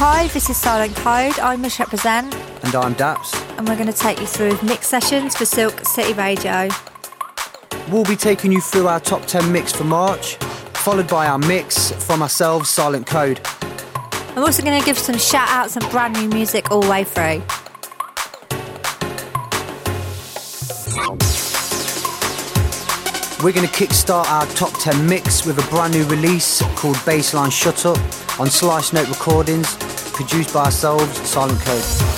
Hi, this is Silent Code. I'm Mish Represent. And I'm Daps. And we're going to take you through mix sessions for Silk City Radio. We'll be taking you through our top 10 mix for March, followed by our mix from ourselves, Silent Code. I'm also going to give some shout outs and brand new music all the way through. We're going to kickstart our top 10 mix with a brand new release called Bassline Shut Up on Sliced Note Recordings, produced by ourselves, Silent Code.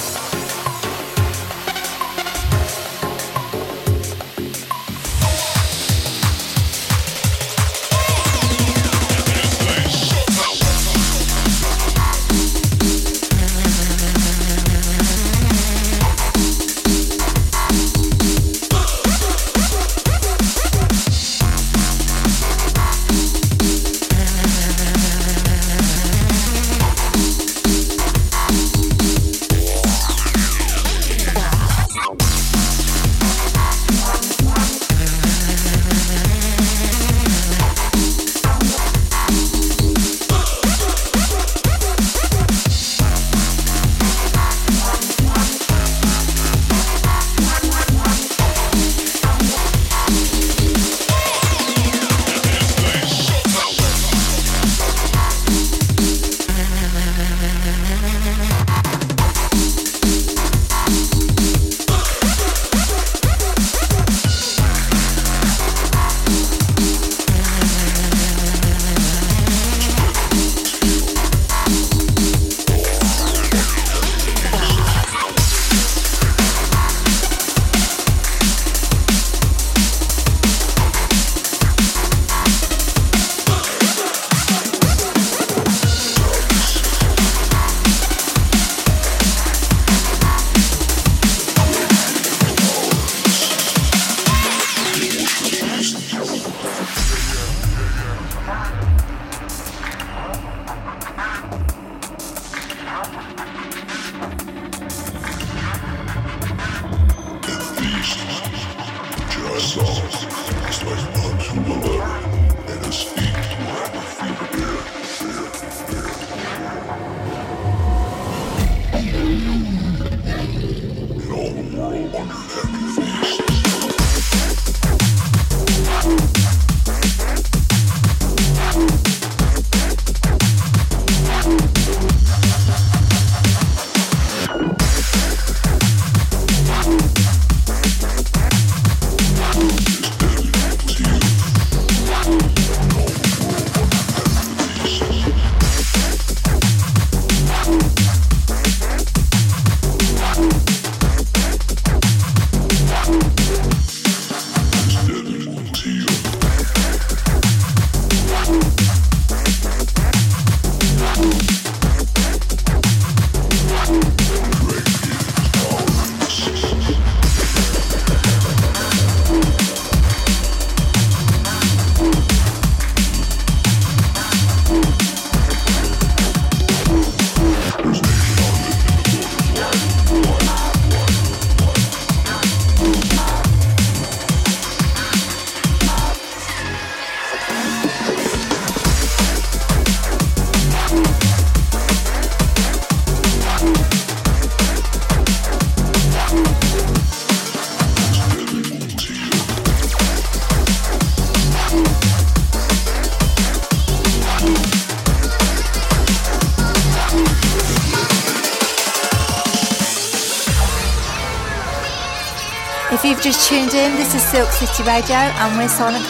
This is Silk City Radio. And we're Silent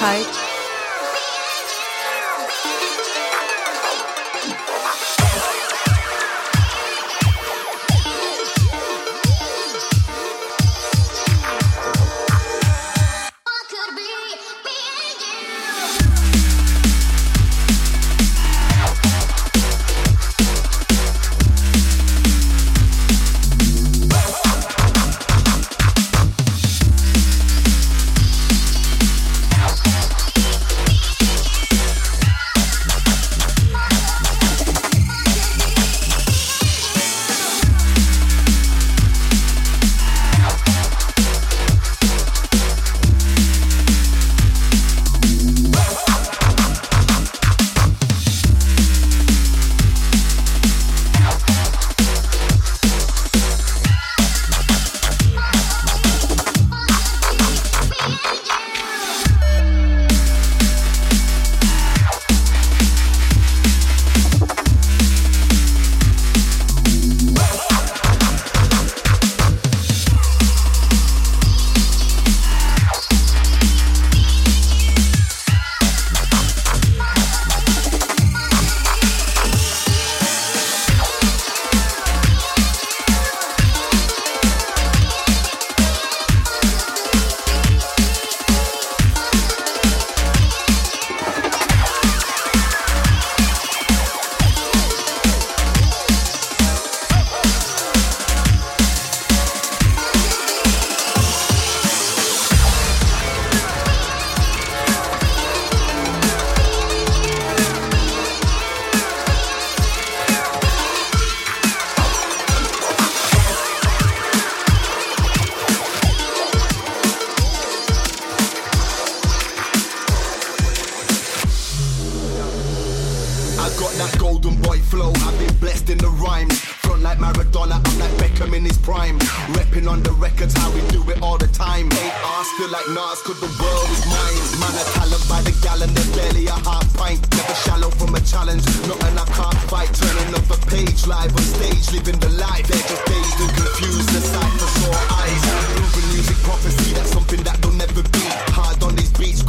Code. in the rhymes. Front like Maradona, I'm like Beckham in his prime. Repping on the records, how we do it all the time. Ain't asked, feel like Nas, cause the world is mine. Man, a talent by the gallon, they're barely a half pint. Never shallow from a challenge, nothing I can't fight. Turning up a page live on stage, living the life. They're just dazed and confused, the sight for sore eyes. Proven music prophecy, that's something that will never be. Hard on these beats,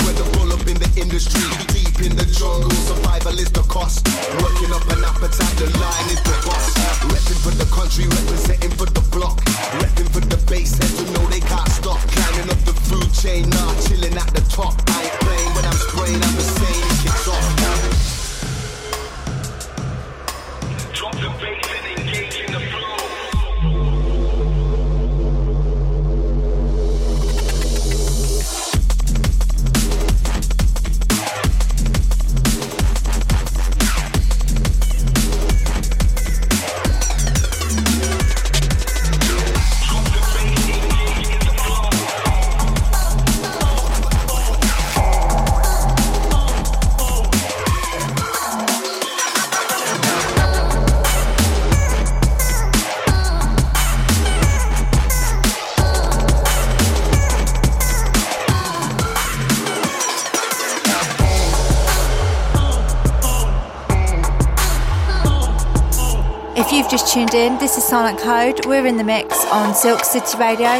industry. Deep in the jungle, survival is the cost. Working up an appetite, the line is the boss. Repping for the country, representing for the block. Repping for the base heads who know they can't stop. Climbing up the food chain, nah, chilling at the top. I ain't playing when I'm spraying, I'm the tuned in, this is Silent Code. We're in the mix on Silk City Radio.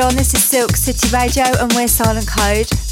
On, this is Silk City Radio and we're Silent Code.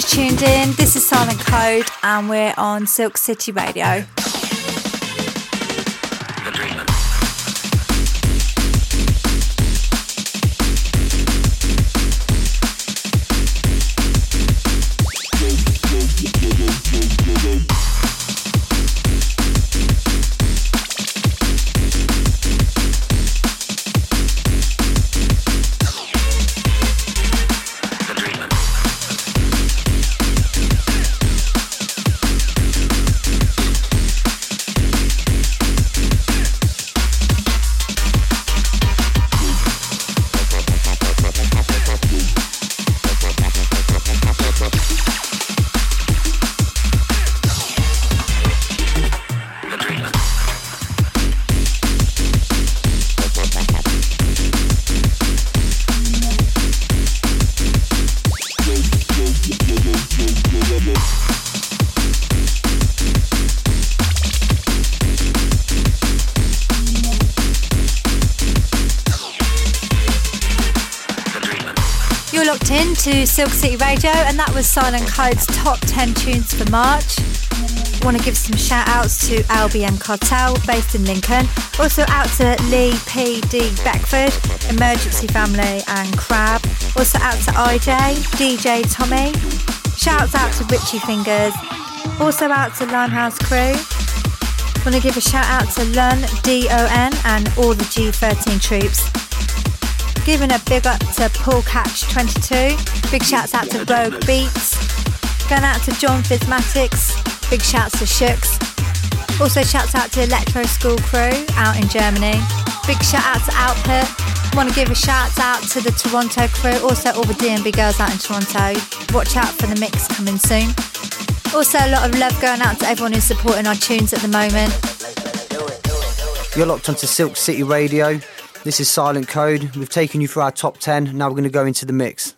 Just tuned in, this is Silent Code and we're on Silk City Radio. Silk City Radio, and that was Silent Code's top 10 tunes for March. I want to give some shout outs to LBM Cartel, based in Lincoln. Also out to Lee P. D. Beckford, Emergency Family, and Crab. Also out to IJ, DJ Tommy. Shouts out to Richie Fingers. Also out to Limehouse Crew. Want to give a shout out to Lun, D O N, and all the G13 troops. Giving a big up to Paul Catch 22. Big shouts out to Rogue Beatz. Going out to John Physmatics. Big shouts to Shooks. Also shouts out to Electro School Crew out in Germany. Big shout out to Output. Want to give a shout out to the Toronto crew, also all the DNB girls out in Toronto. Watch out for the mix coming soon. Also, a lot of love going out to everyone who's supporting our tunes at the moment. You're locked onto Silk City Radio. This is Silent Code. We've taken you through our top 10. Now we're going to go into the mix.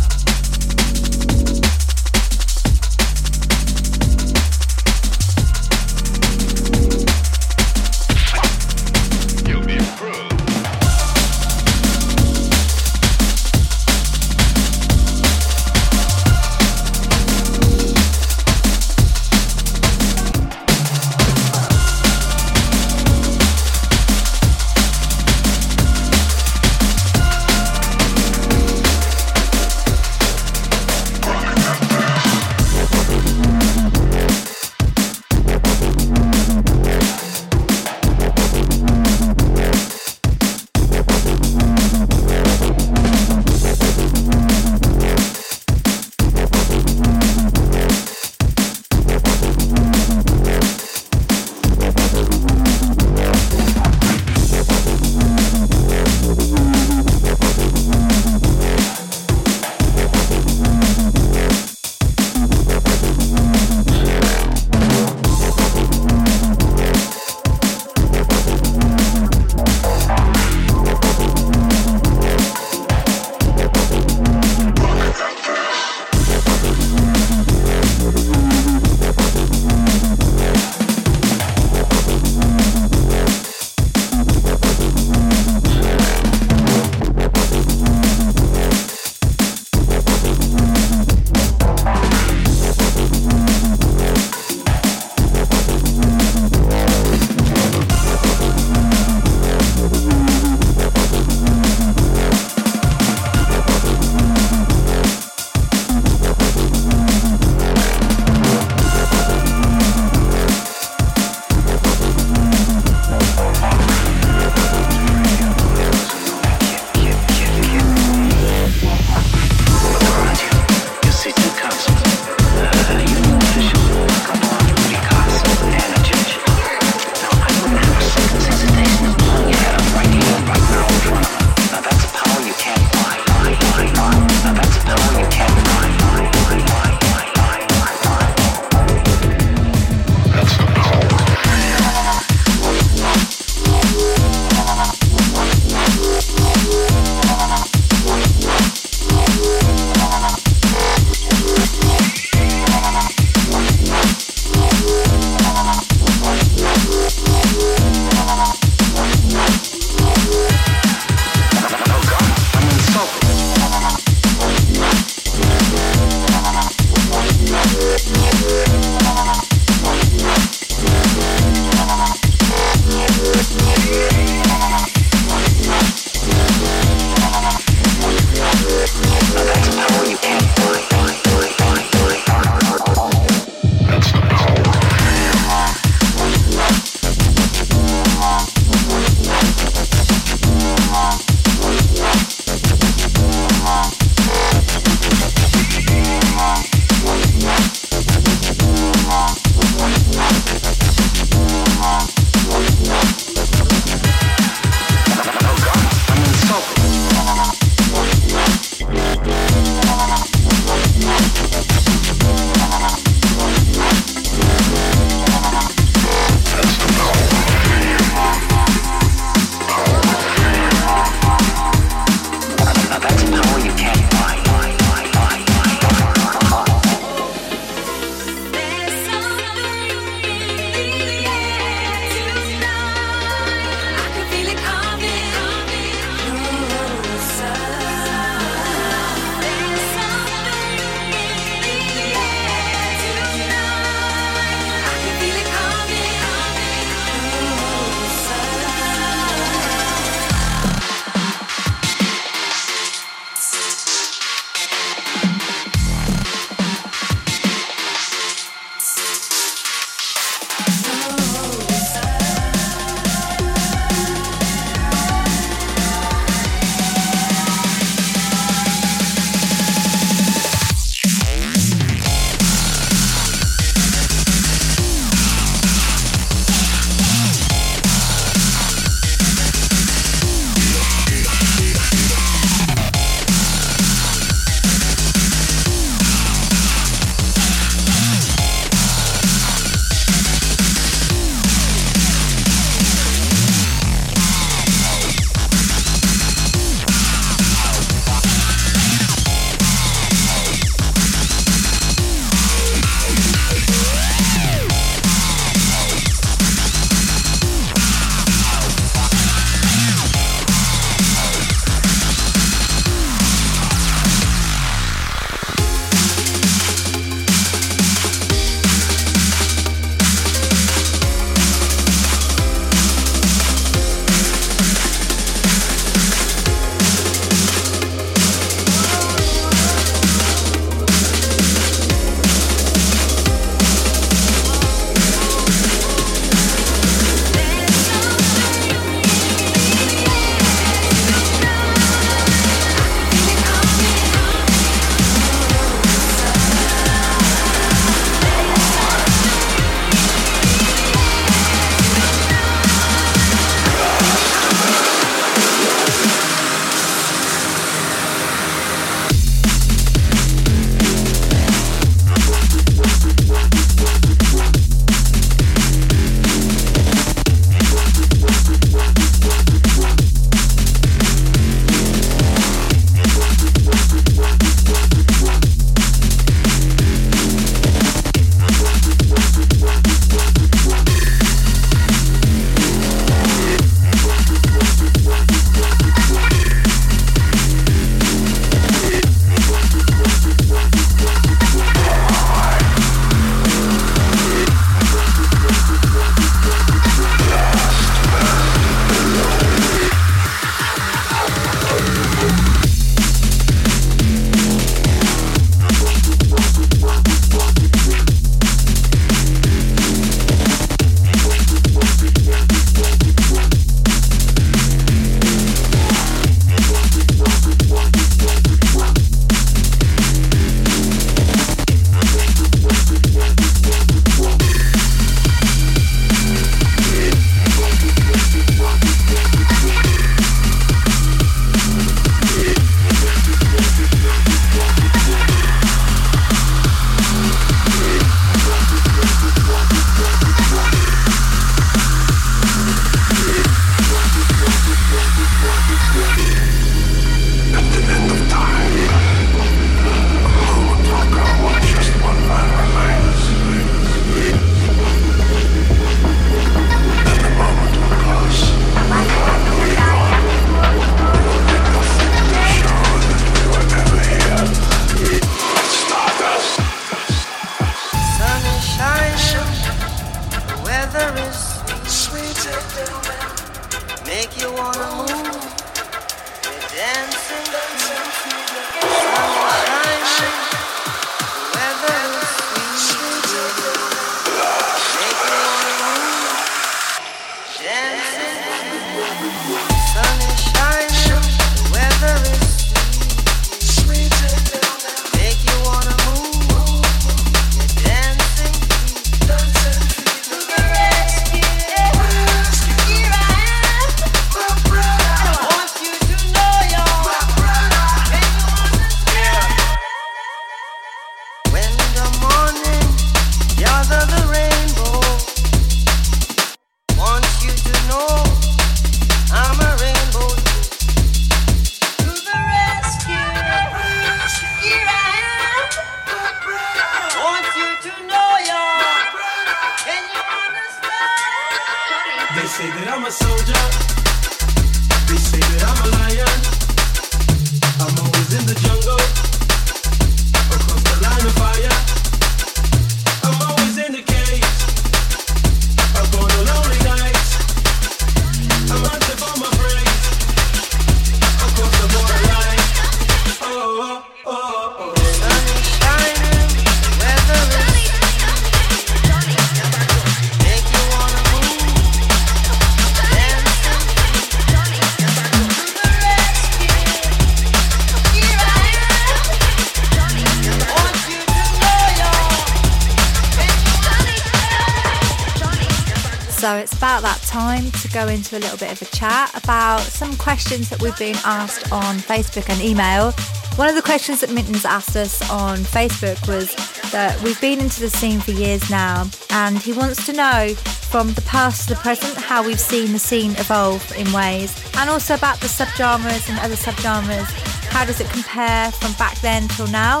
Go into a little bit of a chat about some questions that we've been asked on Facebook and email. One of the questions that Minton's asked us on Facebook was that we've been into the scene for years now, and he wants to know from the past to the present how we've seen the scene evolve in ways, and also about the subgenres and other subgenres. How does it compare from back then till now?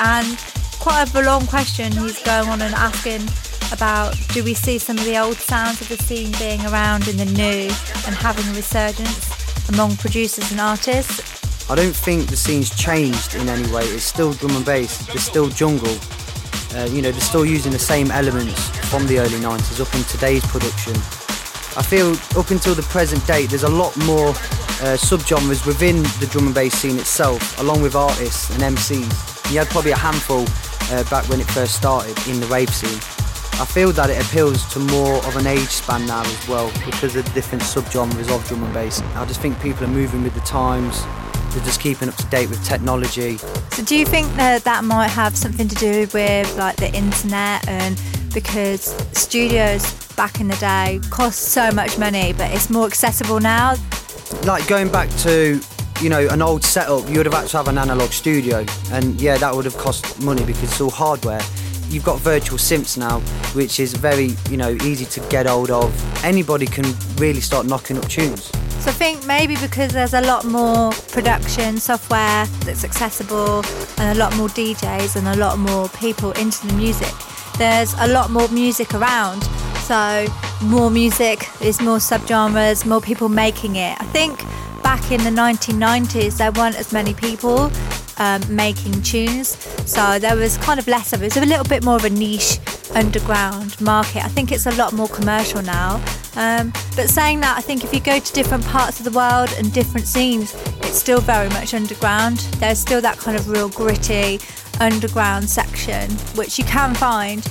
And quite a long question he's going on and asking about do we see some of the old sounds of the scene being around in the new and having a resurgence among producers and artists? I don't think the scene's changed in any way. It's still drum and bass, there's still jungle. Uh, you know, they're still using the same elements from the early 90s up in today's production. I feel up until the present date, there's a lot more uh, subgenres within the drum and bass scene itself, along with artists and MCs. You had probably a handful uh, back when it first started in the rave scene. I feel that it appeals to more of an age span now as well because of the different subgenres of drum and bass. I just think people are moving with the times. They're just keeping up to date with technology. So, do you think that that might have something to do with like the internet and because studios back in the day cost so much money, but it's more accessible now? Like going back to you know, an old setup, you would have had to have an analog studio, and yeah, that would have cost money because it's all hardware you've got virtual synths now, which is very, you know, easy to get hold of. Anybody can really start knocking up tunes. So I think maybe because there's a lot more production software that's accessible and a lot more DJs and a lot more people into the music, there's a lot more music around. So more music, there's more subgenres, more people making it. I think back in the 1990s there weren't as many people um, making tunes. So there was kind of less of it. It was a little bit more of a niche underground market. I think it's a lot more commercial now. Um, but saying that, I think if you go to different parts of the world and different scenes, it's still very much underground. There's still that kind of real gritty underground section, which you can find.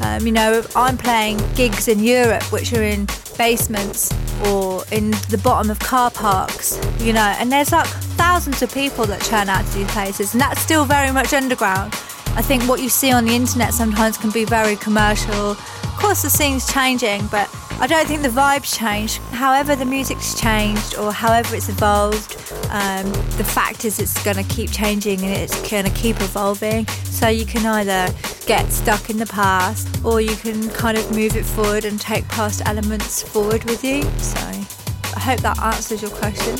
Um, you know, I'm playing gigs in Europe, which are in basements or in the bottom of car parks, you know, and there's like thousands of people that churn out to these places, and that's still very much underground. I think what you see on the internet sometimes can be very commercial. Of course, the scene's changing, but I don't think the vibe's changed. However, the music's changed or however it's evolved, um, the fact is it's going to keep changing and it's going to keep evolving. So you can either get stuck in the past or you can kind of move it forward and take past elements forward with you. So I hope that answers your question.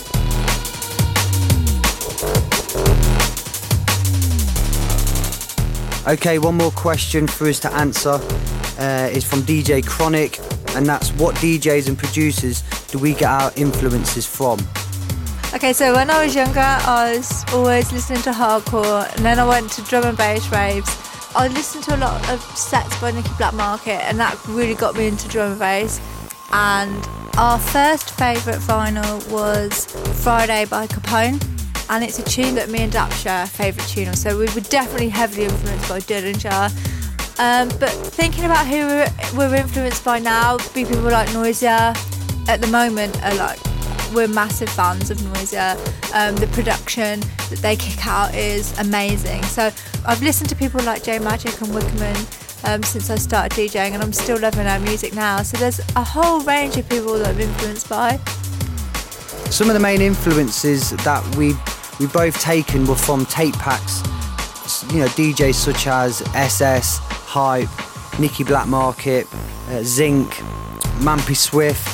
Okay, one more question for us to answer uh, is from DJ Chronic, and that's what DJs and producers do we get our influences from? Okay, so when I was younger, I was always listening to hardcore, and then I went to drum and bass raves. I listened to a lot of sets by Nicky Blackmarket, and that really got me into drum and bass. And our first favourite vinyl was Friday by Capone, and it's a tune that me and Dap share, favourite tune. So we were definitely heavily influenced by Dillinja. Um, but thinking about who we're, influenced by now, be people like Noisia, at the moment are like we're massive fans of Noisia. Um, the production that they kick out is amazing. So I've listened to people like J Majik and Wickaman um, since I started DJing, and I'm still loving their music now. So there's a whole range of people that I'm influenced by. Some of the main influences that we we both taken were from tape packs. You know, DJs such as SS, Hype, Nicky Blackmarket, uh, Zinc, Mampi Swift,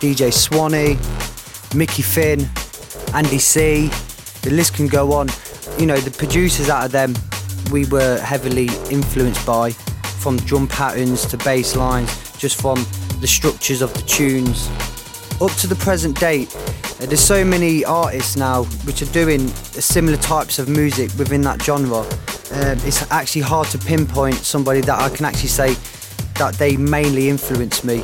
DJ Swanee, Mickey Finn, Andy C. The list can go on. You know, the producers out of them we were heavily influenced by, from drum patterns to bass lines, just from the structures of the tunes. Up to the present date, there's so many artists now which are doing similar types of music within that genre. Um, it's actually hard to pinpoint somebody that I can actually say that they mainly influence me.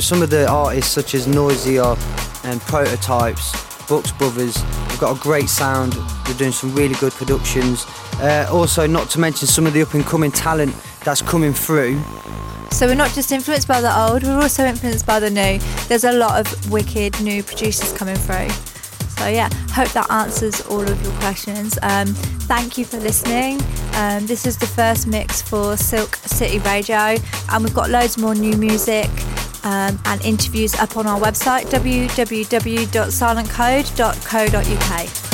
Some of the artists, such as Noisia and Prototypes, Brookes Brothers, have got a great sound. They're doing some really good productions. Uh, also, not to mention some of the up and coming talent that's coming through. So we're not just influenced by the old, we're also influenced by the new. There's a lot of wicked new producers coming through. So yeah, hope that answers all of your questions. Um, thank you for listening. Um, this is the first mix for Silk City Radio, and we've got loads more new music um, and interviews up on our website www.silentcode.co.uk.